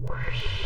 Whoosh.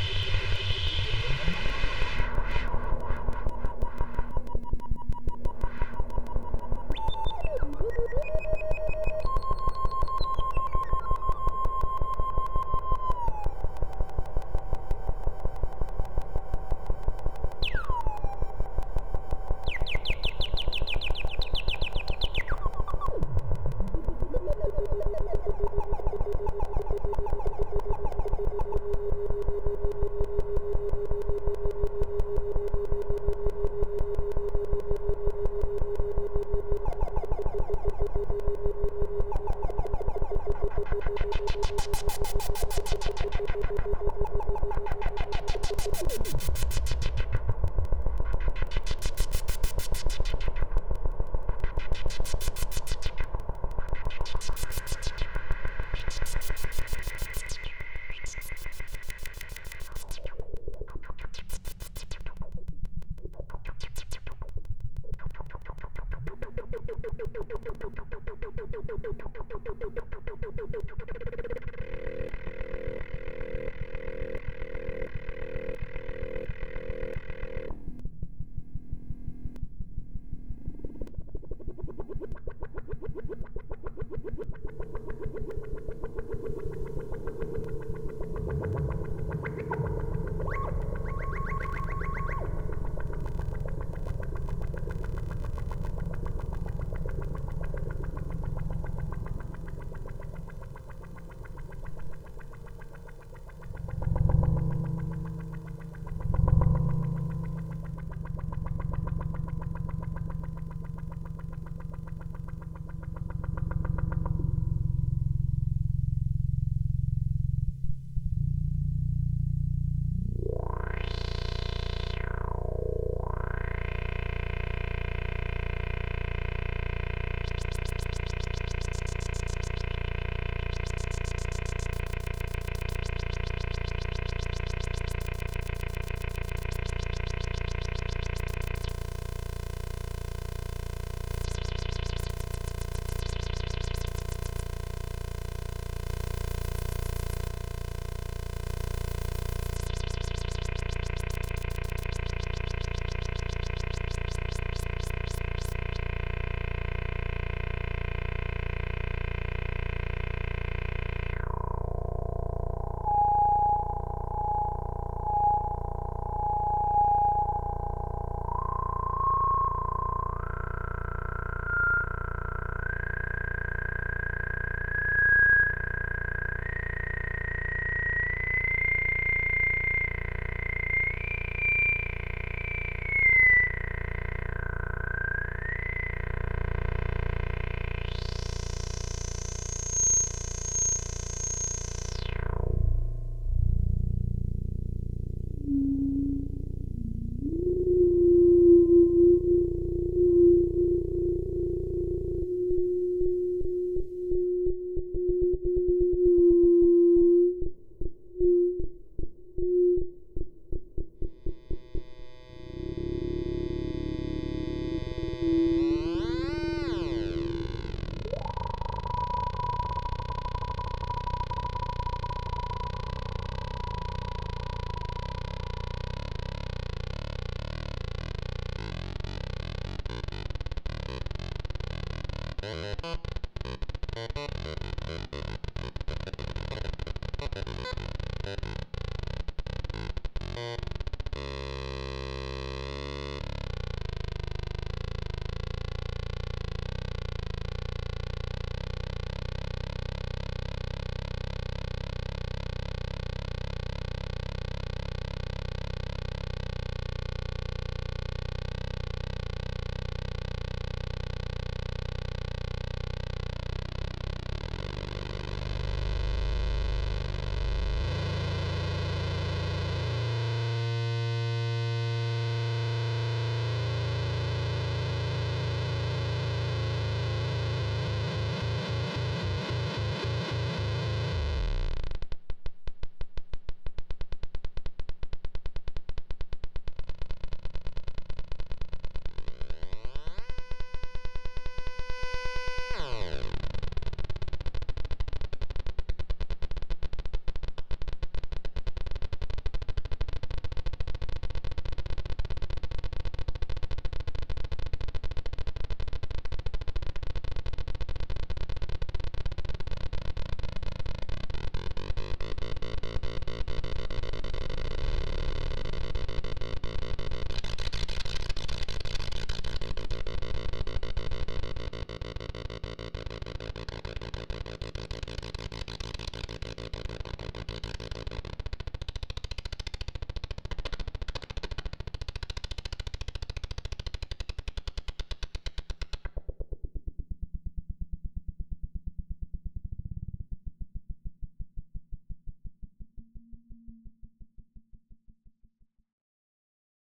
Thank you. Thank you.